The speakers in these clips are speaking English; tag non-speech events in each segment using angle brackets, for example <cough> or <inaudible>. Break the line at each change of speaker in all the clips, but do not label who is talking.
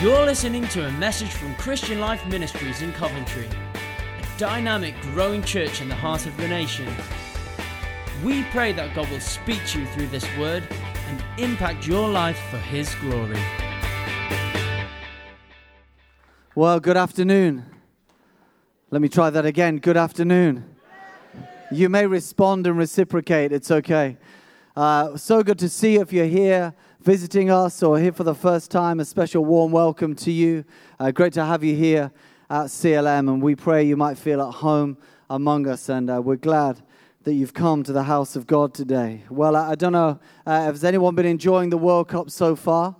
You're listening to a message from Christian Life Ministries in Coventry, a dynamic, growing church in the heart of the nation. We pray that God will speak to you through this word and impact your life for His glory.
Well, good afternoon. Let me try that again. Good afternoon. You may respond and reciprocate, it's okay. Uh, so good to see you if you're here visiting us or here for the first time. A special warm welcome to you. Uh, great to have you here at CLM, and we pray you might feel at home among us. And uh, we're glad that you've come to the house of God today. Well, I, I don't know, uh, has anyone been enjoying the World Cup so far?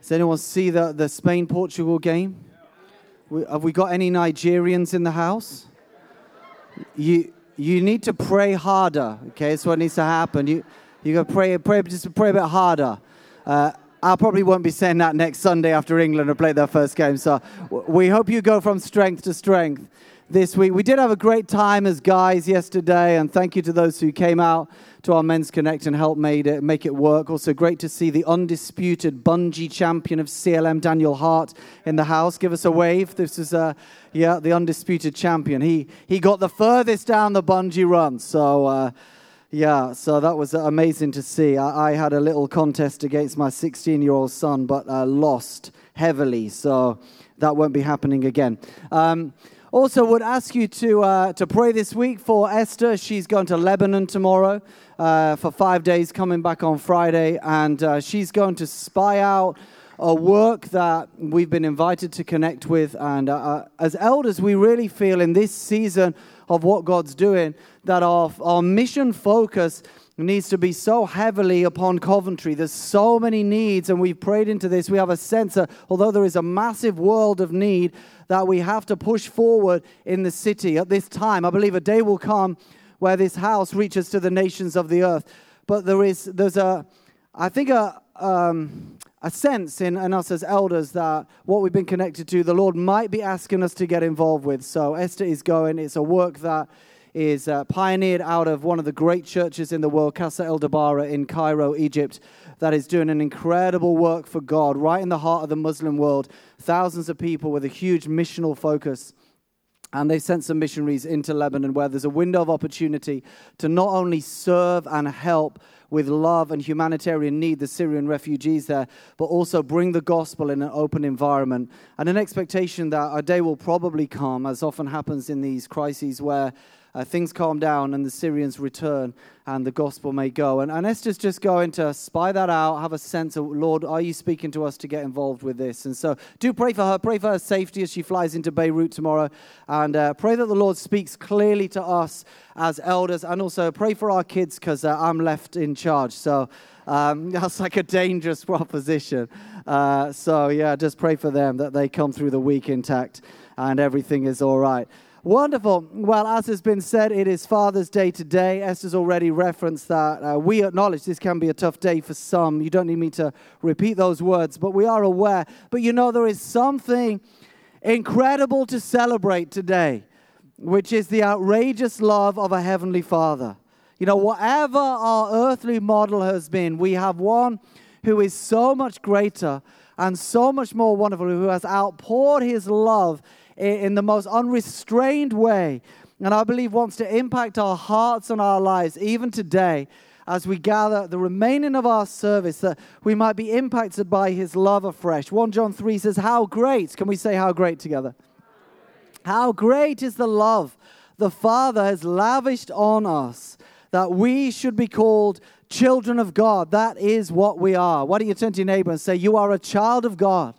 Does anyone see the, the Spain Portugal game? We, have we got any Nigerians in the house? You, you need to pray harder, okay? That's what needs to happen. You, you got to pray, pray, just pray a bit harder. Uh, I probably won't be saying that next Sunday after England have played their first game. So we hope you go from strength to strength this week. We did have a great time as guys yesterday, and thank you to those who came out to our Men's Connect and helped made it, make it work. Also, great to see the undisputed bungee champion of CLM, Daniel Hart, in the house. Give us a wave. This is, uh, yeah, the undisputed champion. He, he got the furthest down the bungee run. So, uh, yeah, so that was amazing to see. I, I had a little contest against my 16 year old son, but uh, lost heavily. So that won't be happening again. Um, also, would ask you to, uh, to pray this week for Esther. She's going to Lebanon tomorrow uh, for five days, coming back on Friday, and uh, she's going to spy out a work that we've been invited to connect with. And uh, uh, as elders, we really feel in this season of what God's doing that our, our mission focus needs to be so heavily upon Coventry. There's so many needs, and we've prayed into this. We have a sense that although there is a massive world of need, that we have to push forward in the city at this time. I believe a day will come where this house reaches to the nations of the earth. But there is, there's a, I think a, um, a sense in, in us as elders that what we've been connected to, the Lord might be asking us to get involved with. So Esther is going. It's a work that is uh, pioneered out of one of the great churches in the world, Kasr El Dobara in Cairo, Egypt, that is doing an incredible work for God right in the heart of the Muslim world. Thousands of people with a huge missional focus. And they sent some missionaries into Lebanon where there's a window of opportunity to not only serve and help with love and humanitarian need the Syrian refugees there, but also bring the gospel in an open environment and an expectation that a day will probably come, as often happens in these crises, where uh, things calm down and the Syrians return and the gospel may go. And, and Esther's just going to spy that out, have a sense of, Lord, are you speaking to us to get involved with this? And so do pray for her. Pray for her safety as she flies into Beirut tomorrow. And uh, pray that the Lord speaks clearly to us as elders. And also pray for our kids because uh, I'm left in charge. So um, <laughs> that's like a dangerous proposition. Uh, so yeah, just pray for them that they come through the week intact and everything is all right. Wonderful. Well, as has been said, it is Father's Day today. Esther's already referenced that. Uh, we acknowledge this can be a tough day for some. You don't need me to repeat those words, but we are aware. But you know, there is something incredible to celebrate today, which is the outrageous love of a Heavenly Father. You know, whatever our earthly model has been, we have one who is so much greater and so much more wonderful, who has outpoured his love in the most unrestrained way. And I believe wants to impact our hearts and our lives even today as we gather the remaining of our service that we might be impacted by his love afresh. 1 John 3 says, How great, can we say how great together? How great is the love the Father has lavished on us that we should be called children of God. That is what we are. Why don't you turn to your neighbor and say, You are a child of God?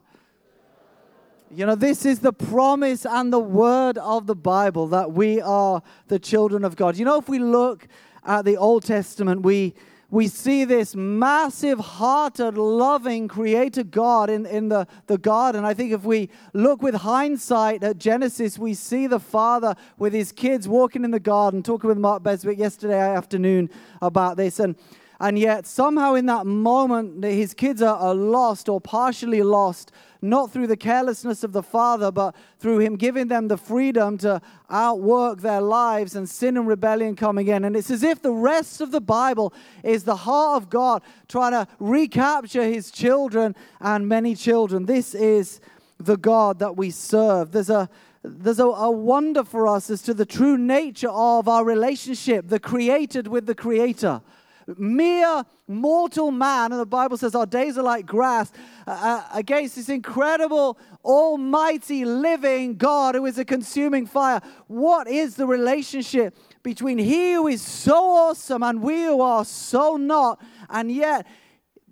You know, this is the promise and the word of the Bible that we are the children of God. You know, if we look at the Old Testament, we we see this massive hearted, loving creator God in, in the, the garden. I think if we look with hindsight at Genesis, we see the father with his kids walking in the garden, talking with Mark Beswick yesterday afternoon about this. And And yet, somehow, in that moment, his kids are, lost or partially lost, not through the carelessness of the father, but through him giving them the freedom to outwork their lives and sin and rebellion coming in. And it's as if the rest of the Bible is the heart of God trying to recapture his children and many children. This is the God that we serve. There's a there's a, a, wonder for us as to the true nature of our relationship, the created with the creator. Mere mortal man, and the Bible says our days are like grass, uh, uh, against this incredible, almighty, living God who is a consuming fire. What is the relationship between He who is so awesome and we who are so not? And yet,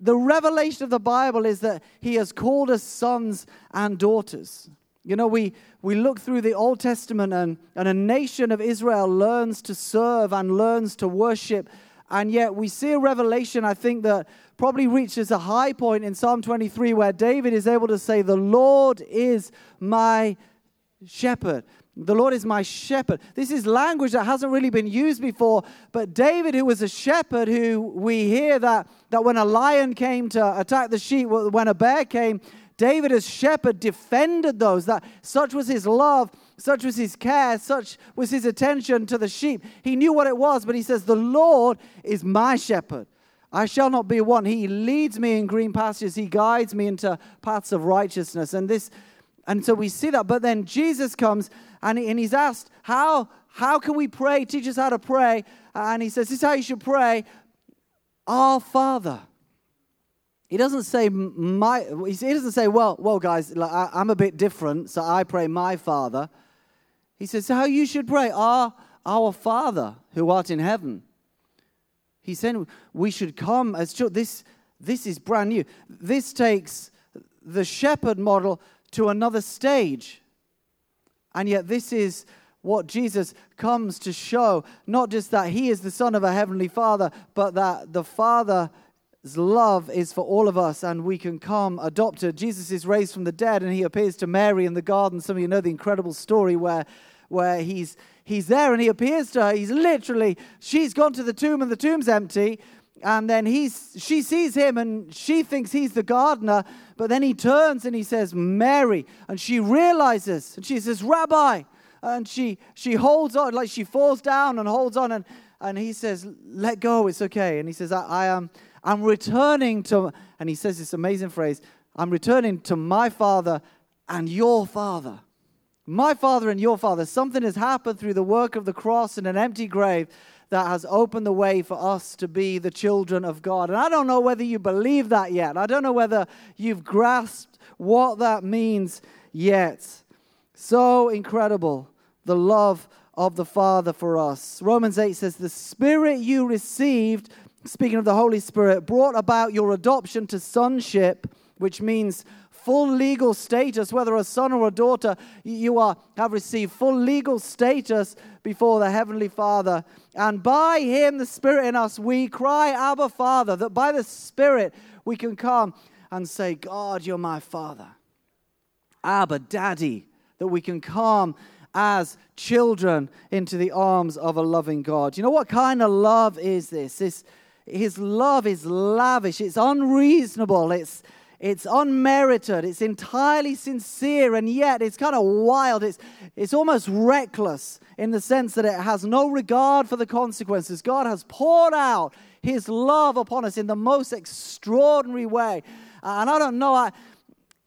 the revelation of the Bible is that He has called us sons and daughters. You know, we, we look through the Old Testament and, and a nation of Israel learns to serve and learns to worship. And yet we see a revelation, I think, that probably reaches a high point in Psalm 23 where David is able to say, The Lord is my shepherd. The Lord is my shepherd. This is language that hasn't really been used before, but David, who was a shepherd, who we hear that, that when a lion came to attack the sheep, when a bear came, David, as shepherd, defended those. That such was his love, such was his care, such was his attention to the sheep. He knew what it was, but he says, The Lord is my shepherd. I shall not be one. He leads me in green pastures. He guides me into paths of righteousness. And this, and so we see that. But then Jesus comes and, and he's asked, How how can we pray? Teach us how to pray. And he says, This is how you should pray. Our Father. He doesn't say my. He doesn't say, well, well, guys, like, I, am a bit different, so I pray my Father. He says, how you should pray, our our Father who art in heaven. He said we should come as children. This this is brand new. This takes the shepherd model to another stage, and yet this is what Jesus comes to show. Not just that He is the Son of a heavenly Father, but that the Father love is for all of us and we can come adopted. Jesus is raised from the dead and he appears to Mary in the garden. Some of you know the incredible story where, where he's, he's there and he appears to her. He's literally, she's gone to the tomb and the tomb's empty. And then he's, she sees him and she thinks he's the gardener. But then he turns and he says, Mary. And she realizes and she says, Rabbi. And she, she holds on, like she falls down and holds on. And, and he says, Let go, it's okay. And he says, I, I am. Um, I'm returning to, and he says this amazing phrase I'm returning to my father and your father. My father and your father. Something has happened through the work of the cross and an empty grave that has opened the way for us to be the children of God. And I don't know whether you believe that yet. I don't know whether you've grasped what that means yet. So incredible, the love of the Father for us. Romans 8 says, The Spirit you received speaking of the Holy Spirit, brought about your adoption to sonship, which means full legal status, whether a son or a daughter, you are, have received full legal status before the Heavenly Father. And by Him, the Spirit in us, we cry, Abba, Father, that by the Spirit we can come and say, God, you're my Father. Abba, Daddy, that we can come as children into the arms of a loving God. You know what kind of love is this? This his love is lavish, it's unreasonable, it's, it's unmerited, it's entirely sincere, and yet it's kind of wild. It's, it's almost reckless in the sense that it has no regard for the consequences. God has poured out his love upon us in the most extraordinary way. And I don't know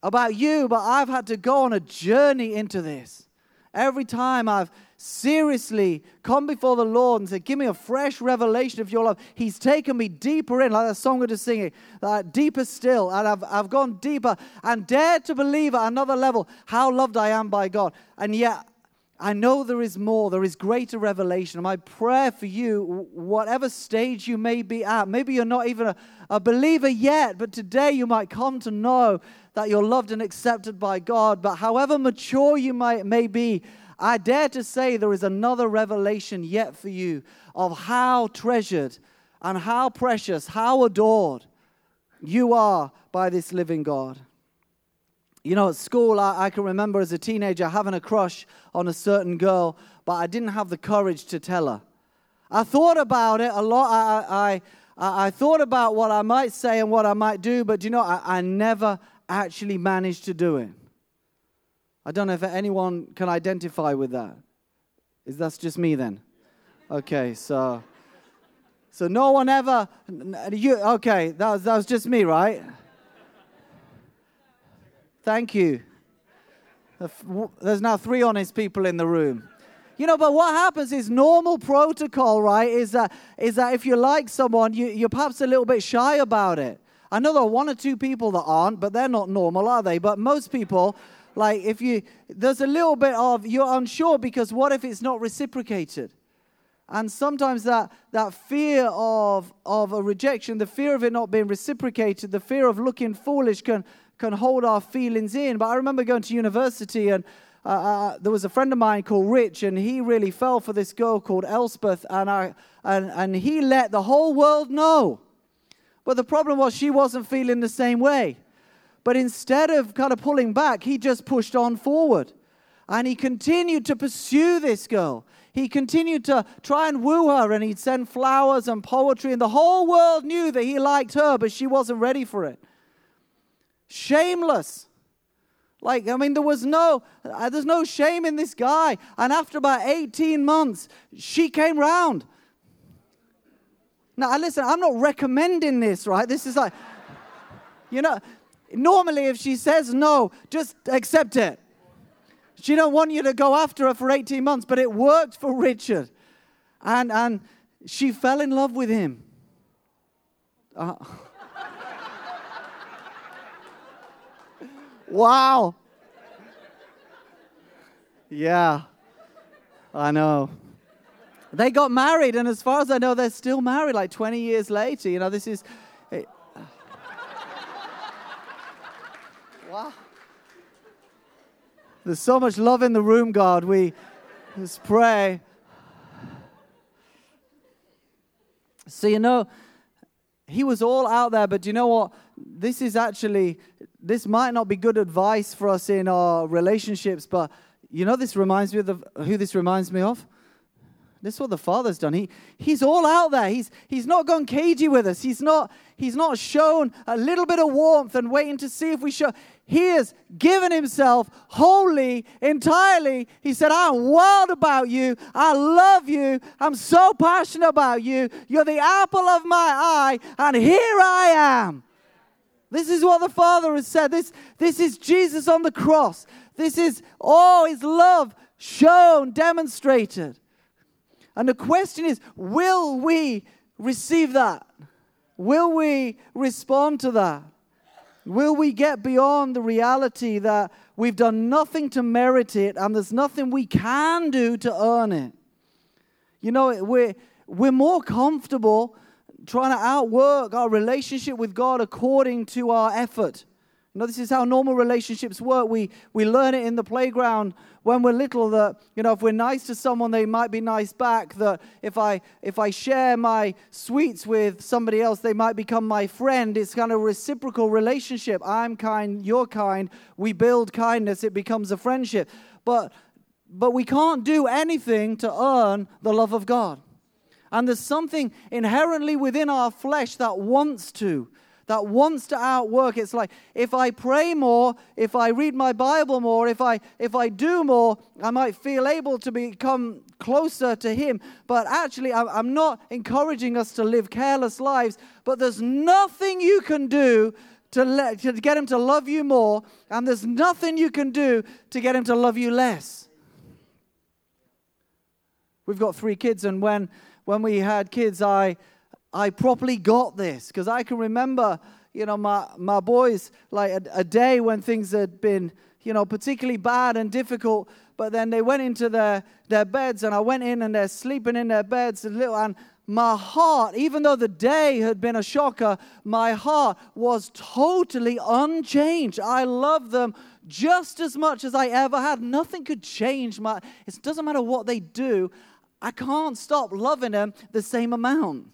about you, but I've had to go on a journey into this. Every time I've seriously come before the Lord and say, Give me a fresh revelation of your love. He's taken me deeper in, like that song we're just singing, uh, deeper still. And I've, I've gone deeper and dared to believe at another level how loved I am by God. And yet, I know there is more, there is greater revelation. My prayer for you, whatever stage you may be at, maybe you're not even a, a believer yet, but today you might come to know that you're loved and accepted by God. But however mature you might, may be, I dare to say there is another revelation yet for you of how treasured and how precious, how adored you are by this living God. You know, at school, I, I, can remember as a teenager having a crush on a certain girl, but I didn't have the courage to tell her. I thought about it a lot. I, I, I, thought about what I might say and what I might do, but you know, I, I never actually managed to do it. I don't know if anyone can identify with that. Is that just me then? Okay, so so no one ever you okay, that was, that was just me, right? Thank you. There's now three honest people in the room. You know, but what happens is normal protocol, right? Is that is that if you like someone, you, you're perhaps a little bit shy about it. I know there are one or two people that aren't, but they're not normal, are they? But most people, like if you there's a little bit of you're unsure because what if it's not reciprocated? And sometimes that, that fear of, of a rejection, the fear of it not being reciprocated, the fear of looking foolish can, can hold our feelings in. But I remember going to university and uh, uh, there was a friend of mine called Rich, and he really fell for this girl called Elspeth, and, I, and, and he let the whole world know. But the problem was she wasn't feeling the same way. But instead of kind of pulling back, he just pushed on forward. And he continued to pursue this girl. He continued to try and woo her, and he'd send flowers and poetry, and the whole world knew that he liked her, but she wasn't ready for it. Shameless. Like, I mean, there was no, uh, there's no shame in this guy. And after about 18 months, she came round. Now, listen, I'm not recommending this, right? This is like, you know, normally if she says no, just accept it. She don't want you to go after her for 18 months, but it worked for Richard. And, and she fell in love with him. Uh, <laughs> Wow. Yeah, I know. They got married, and as far as I know, they're still married like 20 years later. You know, this is. It, wow. There's so much love in the room, God. We just pray. So, you know, he was all out there, but you know what? This is actually this might not be good advice for us in our relationships, but you know, this reminds me of the, who this reminds me of. This is what the Father's done. He, he's all out there. He's, he's not gone cagey with us. He's not, he's not shown a little bit of warmth and waiting to see if we show. He has given himself wholly, entirely. He said, I'm wild about you. I love you. I'm so passionate about you. You're the apple of my eye, and here I am. This is what the Father has said. This, this is Jesus on the cross. This is all his love shown, demonstrated. And the question is will we receive that? Will we respond to that? Will we get beyond the reality that we've done nothing to merit it and there's nothing we can do to earn it? You know, we're, we're more comfortable trying to outwork our relationship with God according to our effort. You know, this is how normal relationships work. We, we learn it in the playground when we're little that, you know, if we're nice to someone, they might be nice back. That if I, if I share my sweets with somebody else, they might become my friend. It's kind of a reciprocal relationship. I'm kind, you're kind. We build kindness, it becomes a friendship. But, but we can't do anything to earn the love of God. And there's something inherently within our flesh that wants to, that wants to outwork. It's like if I pray more, if I read my Bible more, if I if I do more, I might feel able to become closer to Him. But actually, I'm not encouraging us to live careless lives. But there's nothing you can do to, let, to get Him to love you more, and there's nothing you can do to get Him to love you less. We've got three kids, and when when we had kids, I, I properly got this because I can remember, you know, my, my boys, like a, a day when things had been, you know, particularly bad and difficult, but then they went into their, their beds and I went in and they're sleeping in their beds little, and my heart, even though the day had been a shocker, my heart was totally unchanged. I love them just as much as I ever had. Nothing could change my, it doesn't matter what they do. I can't stop loving them the same amount.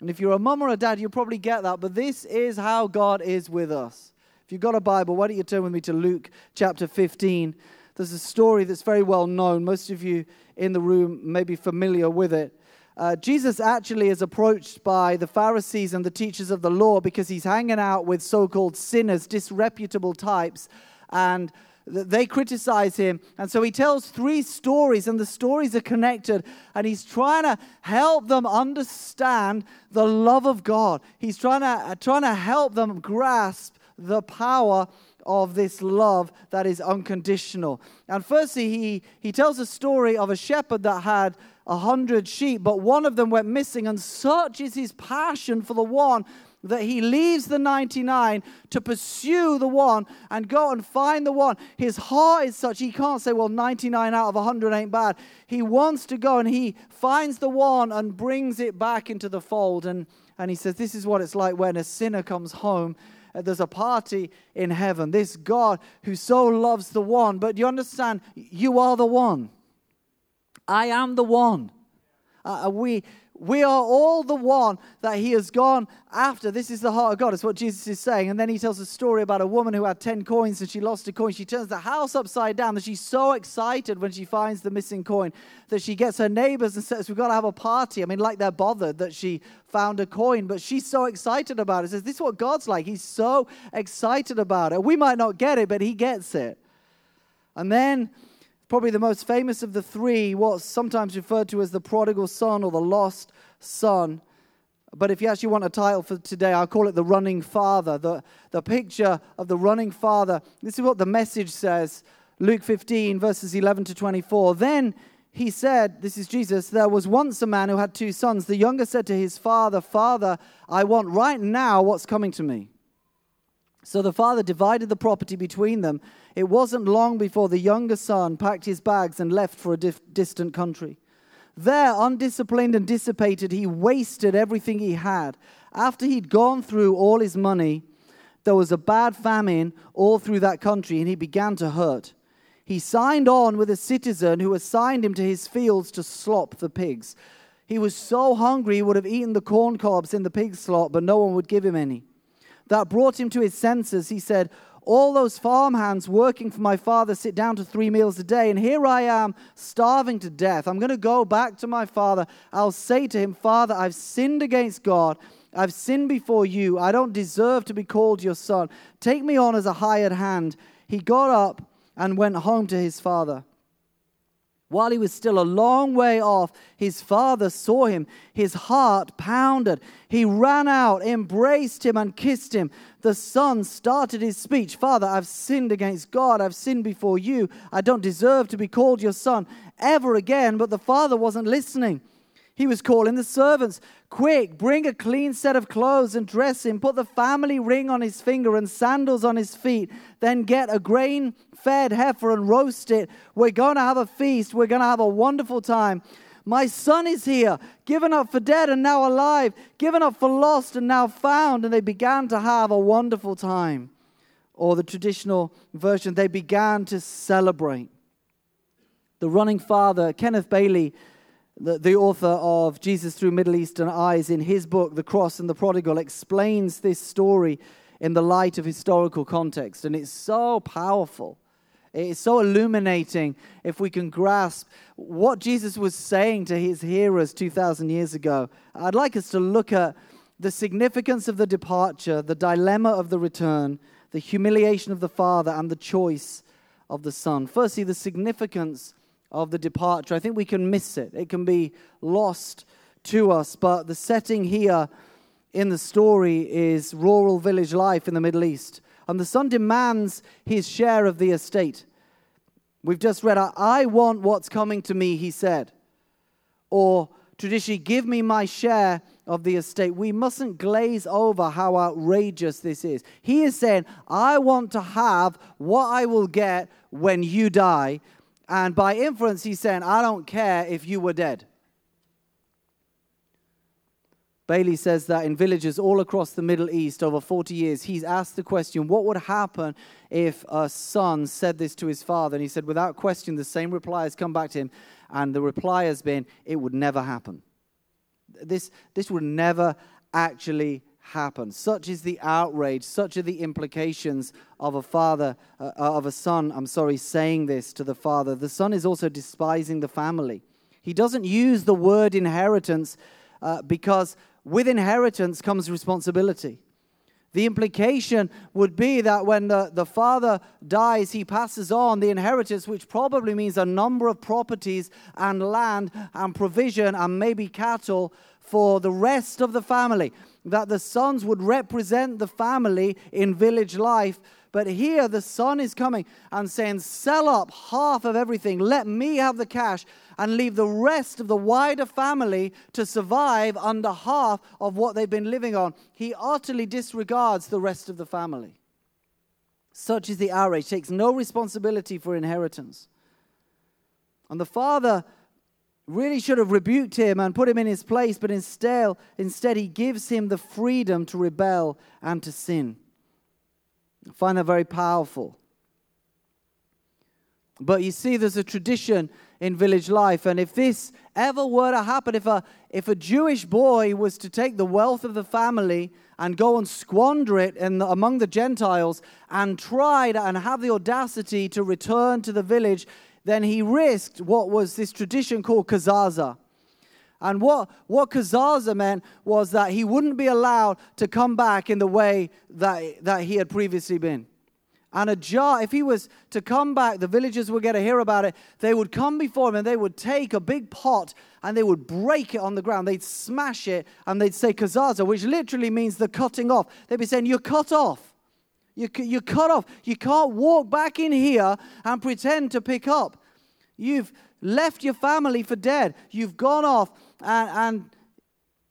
And if you're a mum or a dad, you'll probably get that. But this is how God is with us. If you've got a Bible, why don't you turn with me to Luke chapter 15? There's a story that's very well known. Most of you in the room may be familiar with it. uh, Jesus actually is approached by the Pharisees and the teachers of the law because he's hanging out with so called sinners, disreputable types, and they criticize him. And so he tells three stories, and the stories are connected. And he's trying to help them understand the love of God. He's trying to, uh, trying to help them grasp the power of this love that is unconditional. And firstly, he, he tells a story of a shepherd that had a hundred sheep, but one of them went missing, and such is his passion for the one that he leaves the 99 to pursue the one and go and find the one. His heart is such, he can't say, well, 99 out of 100 ain't bad. He wants to go and he finds the one and brings it back into the fold. And, and he says, This is what it's like when a sinner comes home. Uh, there's a party in heaven. This God who so loves the one. But you understand, you are the one. I am the one. Uh, we, we are all the one that he has gone after. This is the heart of God. It's what Jesus is saying. And then he tells a story about a woman who had 10 coins and she lost a coin. She turns the house upside down and she's so excited when she finds the missing coin that she gets her neighbors and says, We've got to have a party. I mean, like they're bothered that she found a coin, but she's so excited about it. Says, This is what God's like. He's so excited about it. We might not get it, but he gets it. And then probably the most famous of the three, what's sometimes referred to as the prodigal son or the lost son. But if you actually want a title for today, I'll call it the running father. The, the picture of the running father. This is what the message says Luke 15, verses 11 to 24. Then he said, This is Jesus, there was once a man who had two sons. The younger said to his father, Father, I want right now what's coming to me. So the father divided the property between them. It wasn't long before the younger son packed his bags and left for a dif- distant country. There, undisciplined and dissipated, he wasted everything he had. After he'd gone through all his money, there was a bad famine all through that country, and he began to hurt. He signed on with a citizen who assigned him to his fields to slop the pigs. He was so hungry he would have eaten the corn cobs in the pig slop, but no one would give him any that brought him to his senses, he said, All those farmhands working for my father sit down to three meals a day, and here I am starving to death. I'm going to go back to my father. I'll say to him, Father, I've sinned against God. I've sinned before you. I don't deserve to be called your son. Take me on as a hired hand. He got up and went home to his father. While he was still a long way off, his father saw him. His heart pounded. He ran out, embraced him, and kissed him. The son started his speech Father, I've sinned against God. I've sinned before you. I don't deserve to be called your son ever again. But the father wasn't listening. He was calling the servants. Quick, bring a clean set of clothes and dress him. Put the family ring on his finger and sandals on his feet. Then get a grain fed heifer and roast it. We're going to have a feast. We're going to have a wonderful time. My son is here, given up for dead and now alive, given up for lost and now found. And they began to have a wonderful time. Or the traditional version, they began to celebrate. The running father, Kenneth Bailey, the, the author of Jesus Through Middle Eastern Eyes, in his book, The Cross and the Prodigal, explains this story in the light of historical context. And it's so powerful. It's so illuminating if we can grasp what Jesus was saying to his hearers 2,000 years ago. I'd like us to look at the significance of the departure, the dilemma of the return, the humiliation of the Father, and the choice of the Son. Firstly, the significance of the departure. I think we can miss it, it can be lost to us. But the setting here in the story is rural village life in the Middle East. And the son demands his share of the estate. We've just read, I want what's coming to me, he said. Or traditionally, give me my share of the estate. We mustn't glaze over how outrageous this is. He is saying, I want to have what I will get when you die, and by inference, he's saying, I don't care if you were dead. Bailey says that in villages all across the Middle East over 40 years, he's asked the question, What would happen if a son said this to his father? And he said, Without question, the same reply has come back to him. And the reply has been, It would never happen. This, this would never actually happen. Such is the outrage, such are the implications of a father, uh, of a son, I'm sorry, saying this to the father. The son is also despising the family. He doesn't use the word inheritance uh, because with inheritance comes responsibility. The implication would be that when the, the father dies, he passes on the inheritance, which probably means a number of properties and land and provision and maybe cattle for the rest of the family. That the sons would represent the family in village life. But here the son is coming and saying, Sell up half of everything, let me have the cash, and leave the rest of the wider family to survive under half of what they've been living on. He utterly disregards the rest of the family. Such is the outrage, takes no responsibility for inheritance. And the father really should have rebuked him and put him in his place, but instead, instead he gives him the freedom to rebel and to sin. I find that very powerful. But you see, there's a tradition in village life. And if this ever were to happen, if a, if a Jewish boy was to take the wealth of the family and go and squander it in the, among the Gentiles and tried and have the audacity to return to the village, then he risked what was this tradition called kazaza. And what, what kazaza meant was that he wouldn't be allowed to come back in the way that, that he had previously been and a jar. If he was to come back, the villagers would get to hear about it. They would come before him and they would take a big pot and they would break it on the ground. They'd smash it and they'd say kazaza, which literally means the cutting off. They'd be saying, You're cut off. You, you're cut off. You can't walk back in here and pretend to pick up. You've left your family for dead. You've gone off and, and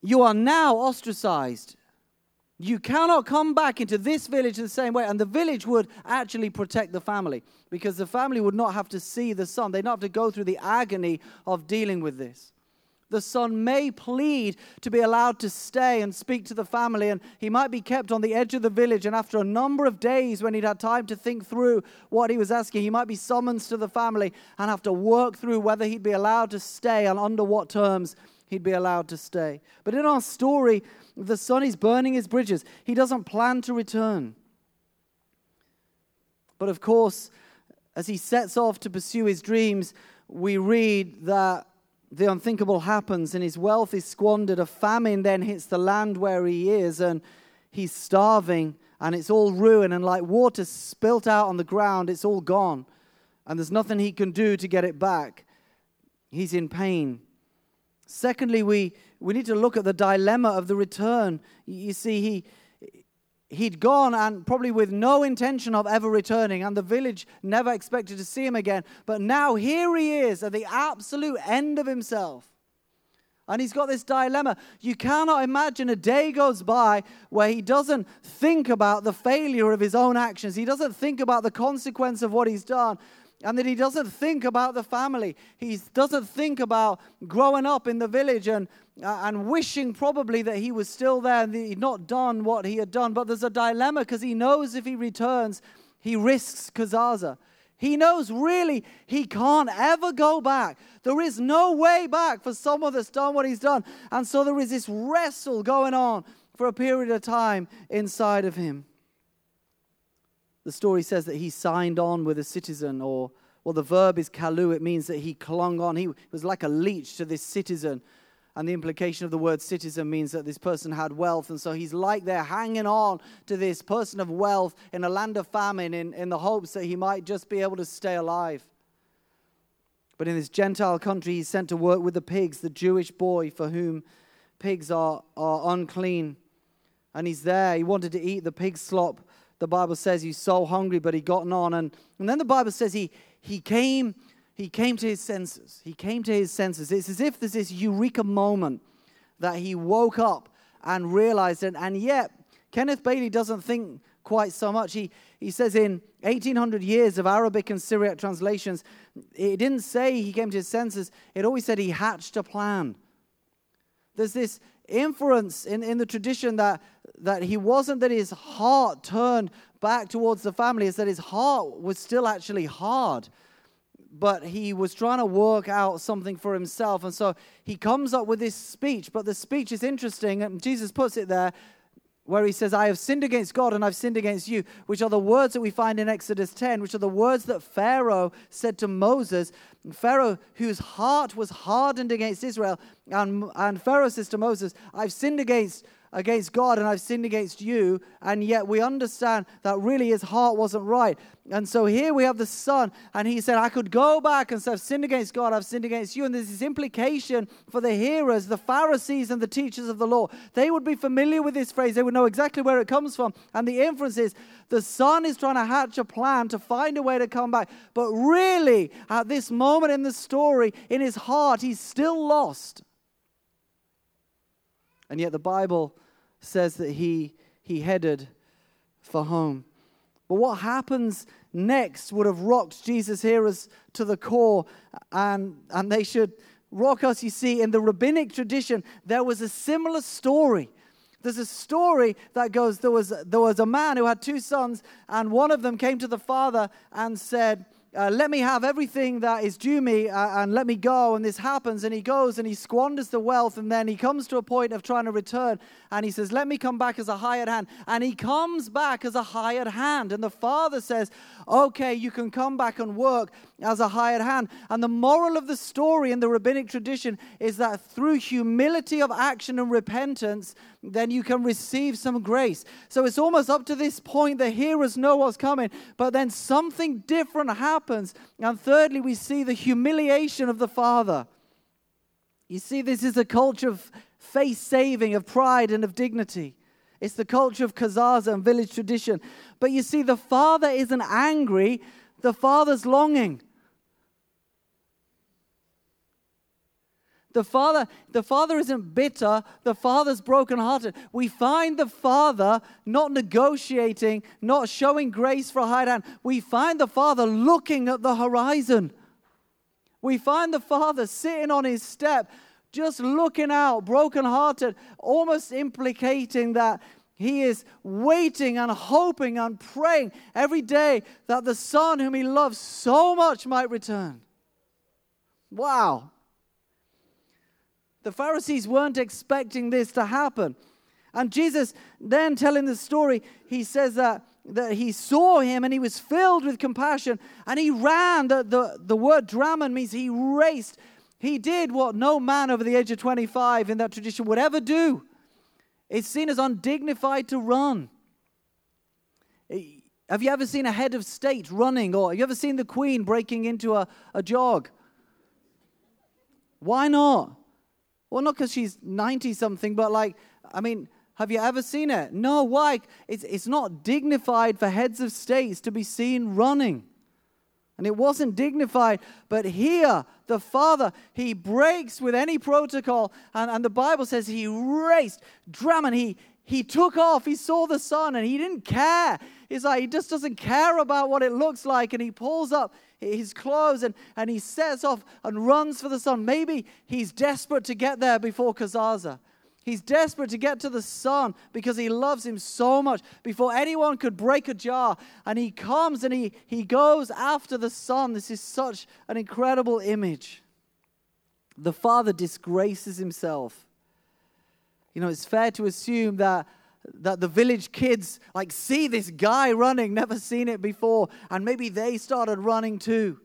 you are now ostracized. You cannot come back into this village the same way. And the village would actually protect the family because the family would not have to see the son. They'd not have to go through the agony of dealing with this. The son may plead to be allowed to stay and speak to the family, and he might be kept on the edge of the village. And after a number of days, when he'd had time to think through what he was asking, he might be summoned to the family and have to work through whether he'd be allowed to stay and under what terms he'd be allowed to stay. But in our story, the son is burning his bridges. He doesn't plan to return. But of course, as he sets off to pursue his dreams, we read that the unthinkable happens and his wealth is squandered. A famine then hits the land where he is, and he's starving, and it's all ruin. And like water spilt out on the ground, it's all gone. And there's nothing he can do to get it back. He's in pain. Secondly, we, we need to look at the dilemma of the return. You see, he, he'd gone and probably with no intention of ever returning, and the village never expected to see him again. But now here he is at the absolute end of himself. And he's got this dilemma. You cannot imagine a day goes by where he doesn't think about the failure of his own actions. He doesn't think about the consequence of what he's done and that he doesn't think about the family. He doesn't think about growing up in the village and, uh, and wishing probably that he was still there and he'd not done what he had done. But there's a dilemma because he knows if he returns, he risks Kazaza. He knows really he can't ever go back. There is no way back for someone that's done what he's done. And so there is this wrestle going on for a period of time inside of him. The story says that he signed on with a citizen, or, well, the verb is kalu. It means that he clung on. He was like a leech to this citizen. And the implication of the word citizen means that this person had wealth. And so he's like there hanging on to this person of wealth in a land of famine in, in the hopes that he might just be able to stay alive. But in this Gentile country, he's sent to work with the pigs, the Jewish boy for whom pigs are, are unclean. And he's there. He wanted to eat the pig slop the Bible says he's so hungry, but he gotten on. And, and then the Bible says he, he came he came to his senses. He came to his senses. It's as if there's this eureka moment that he woke up and realized it. And yet, Kenneth Bailey doesn't think quite so much. He, he says in 1800 years of Arabic and Syriac translations, it didn't say he came to his senses, it always said he hatched a plan. There's this inference in, in the tradition that, that he wasn't that his heart turned back towards the family, it's that his heart was still actually hard. But he was trying to work out something for himself. And so he comes up with this speech. But the speech is interesting, and Jesus puts it there where he says, I have sinned against God and I've sinned against you, which are the words that we find in Exodus 10, which are the words that Pharaoh said to Moses. Pharaoh, whose heart was hardened against Israel, and, and Pharaoh says to Moses, I've sinned against against God and I've sinned against you. And yet we understand that really his heart wasn't right. And so here we have the son, and he said, I could go back and say, I've sinned against God, I've sinned against you. And there's this implication for the hearers, the Pharisees and the teachers of the law. They would be familiar with this phrase, they would know exactly where it comes from. And the inference is the son is trying to hatch a plan to find a way to come back. But really, at this moment in the story, in his heart, he's still lost. And yet the Bible says that he, he headed for home. But what happens next would have rocked Jesus' hearers to the core, and, and they should rock us. You see, in the rabbinic tradition, there was a similar story. There's a story that goes there was, there was a man who had two sons, and one of them came to the father and said, uh, let me have everything that is due me uh, and let me go. And this happens, and he goes and he squanders the wealth, and then he comes to a point of trying to return, and he says, Let me come back as a hired hand. And he comes back as a hired hand. And the father says, Okay, you can come back and work as a hired hand. And the moral of the story in the rabbinic tradition is that through humility of action and repentance, then you can receive some grace. So it's almost up to this point the hearers know what's coming, but then something different happens. And thirdly, we see the humiliation of the Father. You see, this is a culture of face saving, of pride, and of dignity. It's the culture of kazaza and village tradition. But you see, the Father isn't angry, the Father's longing. The father, the father isn't bitter, the father's brokenhearted. We find the father not negotiating, not showing grace for a high hand. We find the father looking at the horizon. We find the father sitting on his step, just looking out, brokenhearted, almost implicating that he is waiting and hoping and praying every day that the son whom he loves so much might return. Wow. The Pharisees weren't expecting this to happen. And Jesus, then telling the story, he says that, that he saw him and he was filled with compassion and he ran. The, the, the word draman means he raced. He did what no man over the age of 25 in that tradition would ever do. It's seen as undignified to run. Eh, have you ever seen a head of state running, or have you ever seen the queen breaking into a, a jog? Why not? Well, not because she's 90 something, but like, I mean, have you ever seen it? No, why? It's, it's not dignified for heads of states to be seen running. And it wasn't dignified, but here, the Father, he breaks with any protocol. And, and the Bible says he raced, drum, and he, he took off. He saw the son and he didn't care. He's like, he just doesn't care about what it looks like. And he pulls up his clothes and, and he sets off and runs for the son. Maybe he's desperate to get there before Kazaza. He's desperate to get to the son because he loves him so much before anyone could break a jar. And he comes and he, he goes after the son. This is such an incredible image. The father disgraces himself. You know, it's fair to assume that that the village kids like see this guy running, never seen it before, and maybe they started running too.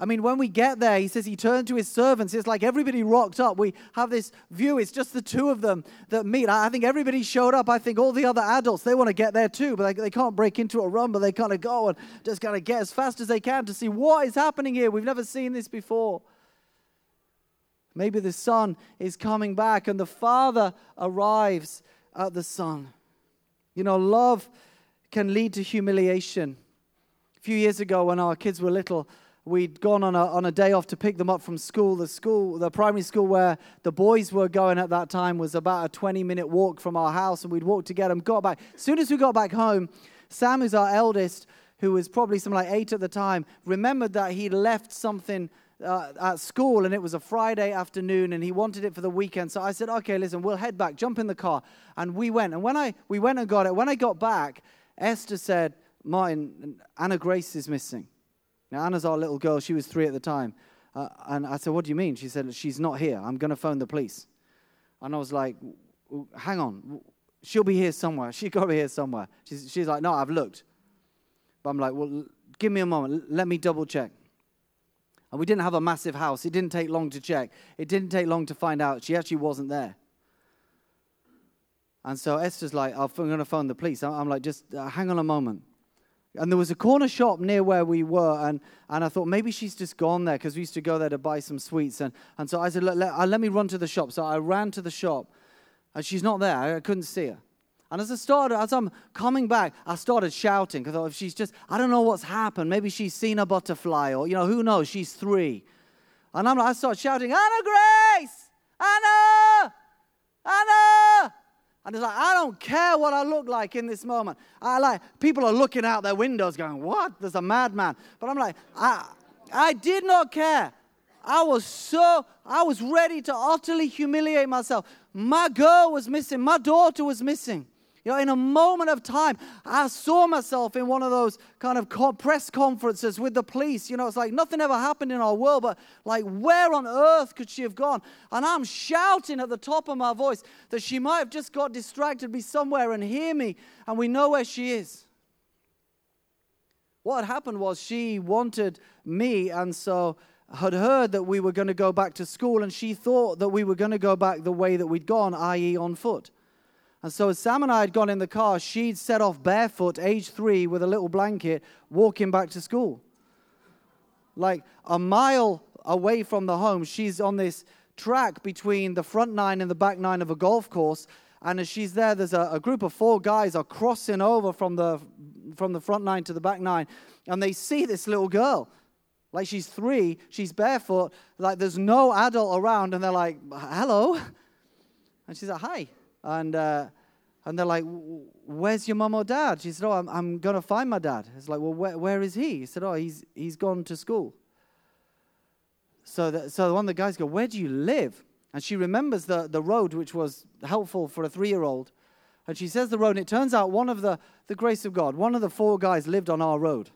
I mean, when we get there, he says he turned to his servants. It's like everybody rocked up. We have this view. It's just the two of them that meet. I think everybody showed up. I think all the other adults, they want to get there too, but they, they can't break into a run, but they kind of go and just kind of get as fast as they can to see what is happening here. We've never seen this before. Maybe the son is coming back and the father arrives at the son. You know, love can lead to humiliation. A few years ago, when our kids were little, we'd gone on a, on a day off to pick them up from school. The school, the primary school where the boys were going at that time was about a 20 minute walk from our house, and we'd walk to get them, got back. As soon as we got back home, Sam, who's our eldest, who was probably something like eight at the time, remembered that he'd left something uh, at school and it was a Friday afternoon and he wanted it for the weekend. So I said, okay, listen, we'll head back, jump in the car. And we went. And when I, we went and got it, when I got back, Esther said, Martin, Anna Grace is missing. Now, Anna's our little girl. She was three at the time. Uh, and I said, what do you mean? She said, she's not here. I'm going to phone the police. And I was like, hang on. she'll be here somewhere. <laughs> She's got to be here somewhere. She's, she's like, no, I've looked. But I'm like, well, give me a moment. Let me double check. And we didn't have a massive house. It didn't take long to check. It didn't take long to find out she actually wasn't there. And so Esther's like, I'm going to phone the police. I'm like, just uh, hang on a moment. And there was a corner shop near where we were, and, and I thought maybe she's just gone there because we used to go there to buy some sweets. And, and so I said, let, let, uh, let me run to the shop. So I ran to the shop, and she's not there. I couldn't see her. And as I started, as I'm coming back, I started shouting because if she's just, I don't know what's happened. Maybe she's seen a butterfly, or you know, who knows? She's three. And I'm, I start shouting, Anna Grace, Anna, Anna. And it's like, I don't care what I look like in this moment. I like, people are looking out their windows going, What? There's a madman. But I'm like, I, I did not care. I was so, I was ready to utterly humiliate myself. My girl was missing, my daughter was missing. You know, in a moment of time, I saw myself in one of those kind of press conferences with the police. You know, it's like nothing ever happened in our world, but like, where on earth could she have gone? And I'm shouting at the top of my voice that she might have just got distracted, be somewhere and hear me, and we know where she is. What had happened was she wanted me, and so had heard that we were going to go back to school, and she thought that we were going to go back the way that we'd gone, i.e., on foot. And so, as Sam and I had gone in the car, she'd set off barefoot, age three, with a little blanket, walking back to school. Like a mile away from the home, she's on this track between the front nine and the back nine of a golf course. And as she's there, there's a, a group of four guys are crossing over from the, from the front nine to the back nine. And they see this little girl. Like she's three, she's barefoot, like there's no adult around. And they're like, hello. <laughs> And she's like, hi. And, uh, and they're like, where's your mom or dad? She said, oh, I'm, I'm going to find my dad. It's like, well, where, where is he? He said, oh, he's, he's gone to school. So, the, so one of the guys go, where do you live? And she remembers the, the road, which was helpful for a three-year-old. And she says the road, and it turns out one of the, the grace of God, one of the four guys lived on our road.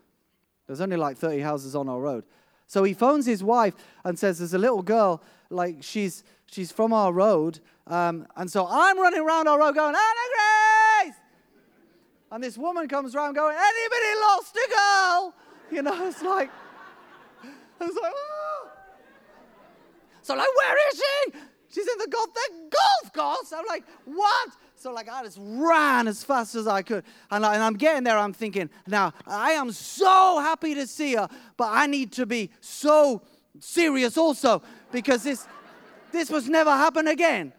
There's only like 30 houses on our road. So he phones his wife and says, There's a little girl, like she's she's from our road. Um, and so I'm running around our road going, Anna Grace! And this woman comes around going, Anybody lost a girl? You know, it's like, it's like, oh. So like, where is she? She's in the golf, the golf course. I'm like, what? So like I just ran as fast as I could. And, I, and I'm getting there, I'm thinking, now I am so happy to see her, but I need to be so serious also because this this was never happen again.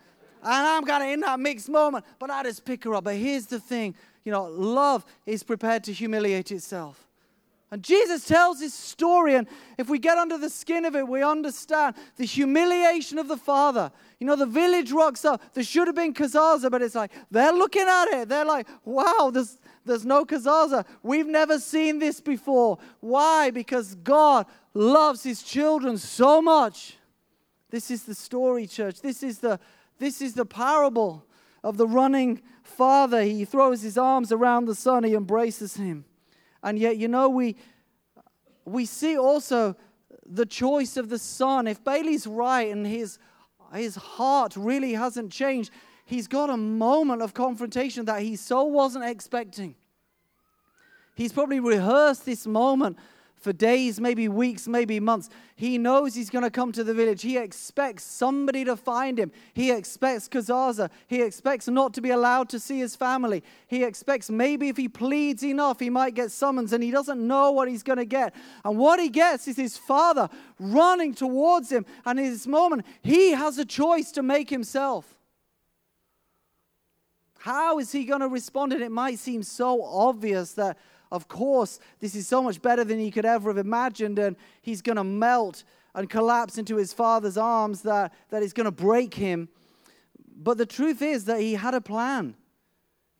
And I'm kind of in that mixed moment, but I just pick her up. But here's the thing you know, love is prepared to humiliate itself. And Jesus tells this story, and if we get under the skin of it, we understand the humiliation of the Father. You know, the village rocks up. There should have been kazaza, but it's like they're looking at it. They're like, wow, there's, there's no kazaza. We've never seen this before. Why? Because God loves his children so much. This is the story, church. This is the, this is the parable of the running father. He throws his arms around the son, he embraces him. And yet, you know, we, we see also the choice of the son. If Bailey's right and his, his heart really hasn't changed, he's got a moment of confrontation that he so wasn't expecting. He's probably rehearsed this moment for days, maybe weeks, maybe months. He knows he's going to come to the village. He expects somebody to find him. He expects Kazaza. He expects not to be allowed to see his family. He expects maybe if he pleads enough, he might get summons, and he doesn't know what he's going to get. And what he gets is his father running towards him. And in this moment, he has a choice to make himself. How is he going to respond? And it might seem so obvious that of course, this is so much better than he could ever have imagined, and he's going to melt and collapse into his father's arms that, that is going to break him. But the truth is that he had a plan.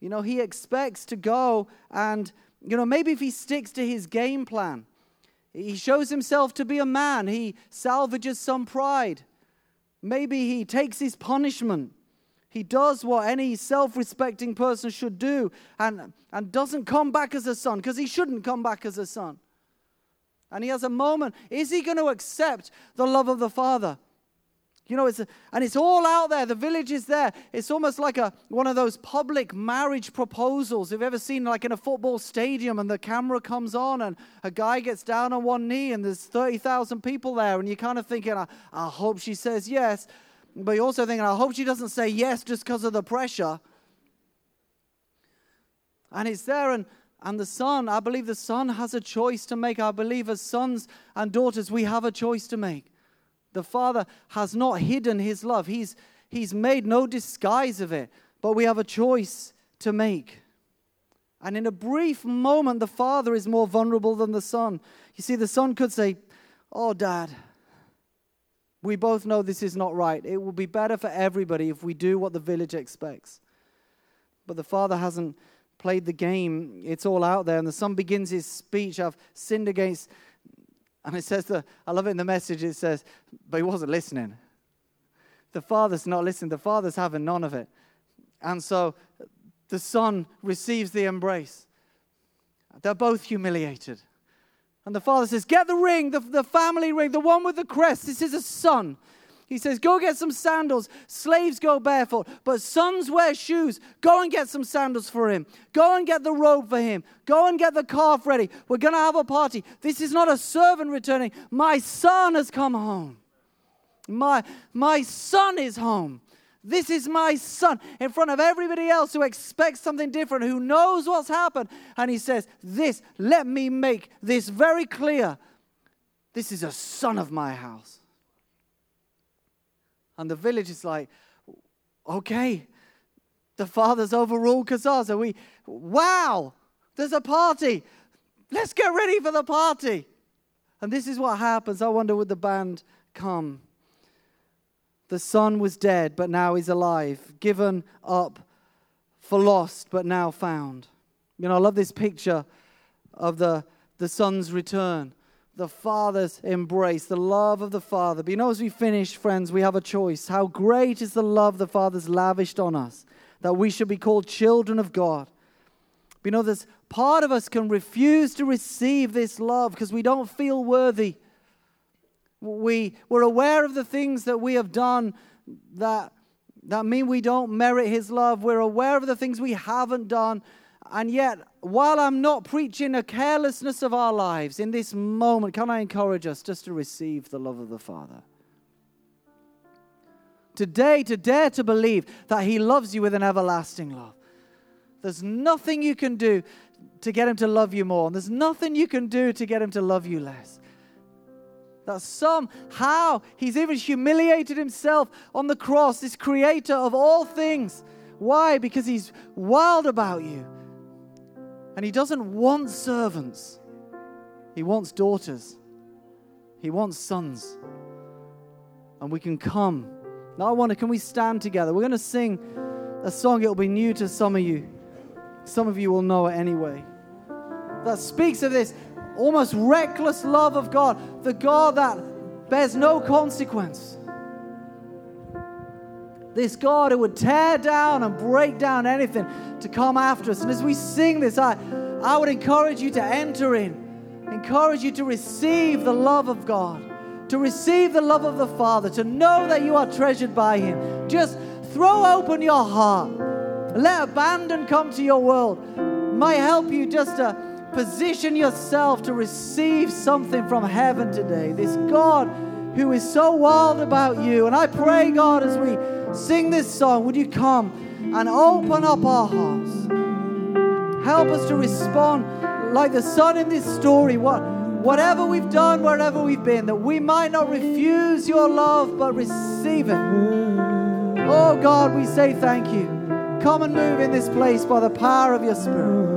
You know, he expects to go and, you know, maybe if he sticks to his game plan, he shows himself to be a man, he salvages some pride. Maybe he takes his punishment he does what any self respecting person should do and, and doesn't come back as a son because he shouldn't come back as a son. And he has a moment. Is he going to accept the love of the Father? You know, it's a, and it's all out there. The village is there. It's almost like a one of those public marriage proposals. You've ever seen like in a football stadium and the camera comes on and a guy gets down on one knee and there's 30,000 people there and you're kind of thinking, I, I hope she says yes. But you're also thinking, I hope she doesn't say yes just because of the pressure. And it's there and and the son, I believe the son has a choice to make. I believe as sons and daughters, we have a choice to make. The Father has not hidden his love, he's, he's made no disguise of it, but we have a choice to make. And in a brief moment, the Father is more vulnerable than the Son. You see, the Son could say, Oh, Dad, we both know this is not right. It will be better for everybody if we do what the village expects. But the Father hasn't played the game. It's all out there. And the Son begins his speech I've sinned against and it says that, I love it in the message, it says, but he wasn't listening. The father's not listening, the father's having none of it. And so the son receives the embrace. They're both humiliated. And the father says, Get the ring, the, the family ring, the one with the crest. This is a son. He says, Go get some sandals. Slaves go barefoot, but sons wear shoes. Go and get some sandals for him. Go and get the robe for him. Go and get the calf ready. We're going to have a party. This is not a servant returning. My son has come home. My, my son is home. This is my son in front of everybody else who expects something different, who knows what's happened. And he says, This, let me make this very clear. This is a son of my house. And the village is like, okay, the father's overruled Kazaza. We, wow, there's a party. Let's get ready for the party. And this is what happens. I wonder would the band come? The son was dead, but now he's alive, given up for lost, but now found. You know, I love this picture of the, the son's return the Father's embrace, the love of the Father. But you know, as we finish, friends, we have a choice. How great is the love the Father's lavished on us that we should be called children of God. But you know, there's part of us can refuse to receive this love because we don't feel worthy. We, we're aware of the things that we have done that, that mean we don't merit His love. We're aware of the things we haven't done and yet, while I'm not preaching a carelessness of our lives, in this moment, can I encourage us just to receive the love of the Father? Today, to dare to believe that He loves you with an everlasting love. There's nothing you can do to get Him to love you more, and there's nothing you can do to get Him to love you less. That somehow He's even humiliated Himself on the cross, this creator of all things. Why? Because He's wild about you. And he doesn't want servants, he wants daughters, he wants sons. And we can come. Now, I wonder, can we stand together? We're going to sing a song, it'll be new to some of you. Some of you will know it anyway. That speaks of this almost reckless love of God, the God that bears no consequence. This God who would tear down and break down anything to come after us. And as we sing this, I, I would encourage you to enter in, encourage you to receive the love of God, to receive the love of the Father, to know that you are treasured by Him. Just throw open your heart. Let abandon come to your world. Might help you just to position yourself to receive something from heaven today. This God who is so wild about you. And I pray, God, as we sing this song, would you come and open up our hearts? Help us to respond like the son in this story. What, whatever we've done, wherever we've been, that we might not refuse your love, but receive it. Oh God, we say thank you. Come and move in this place by the power of your Spirit.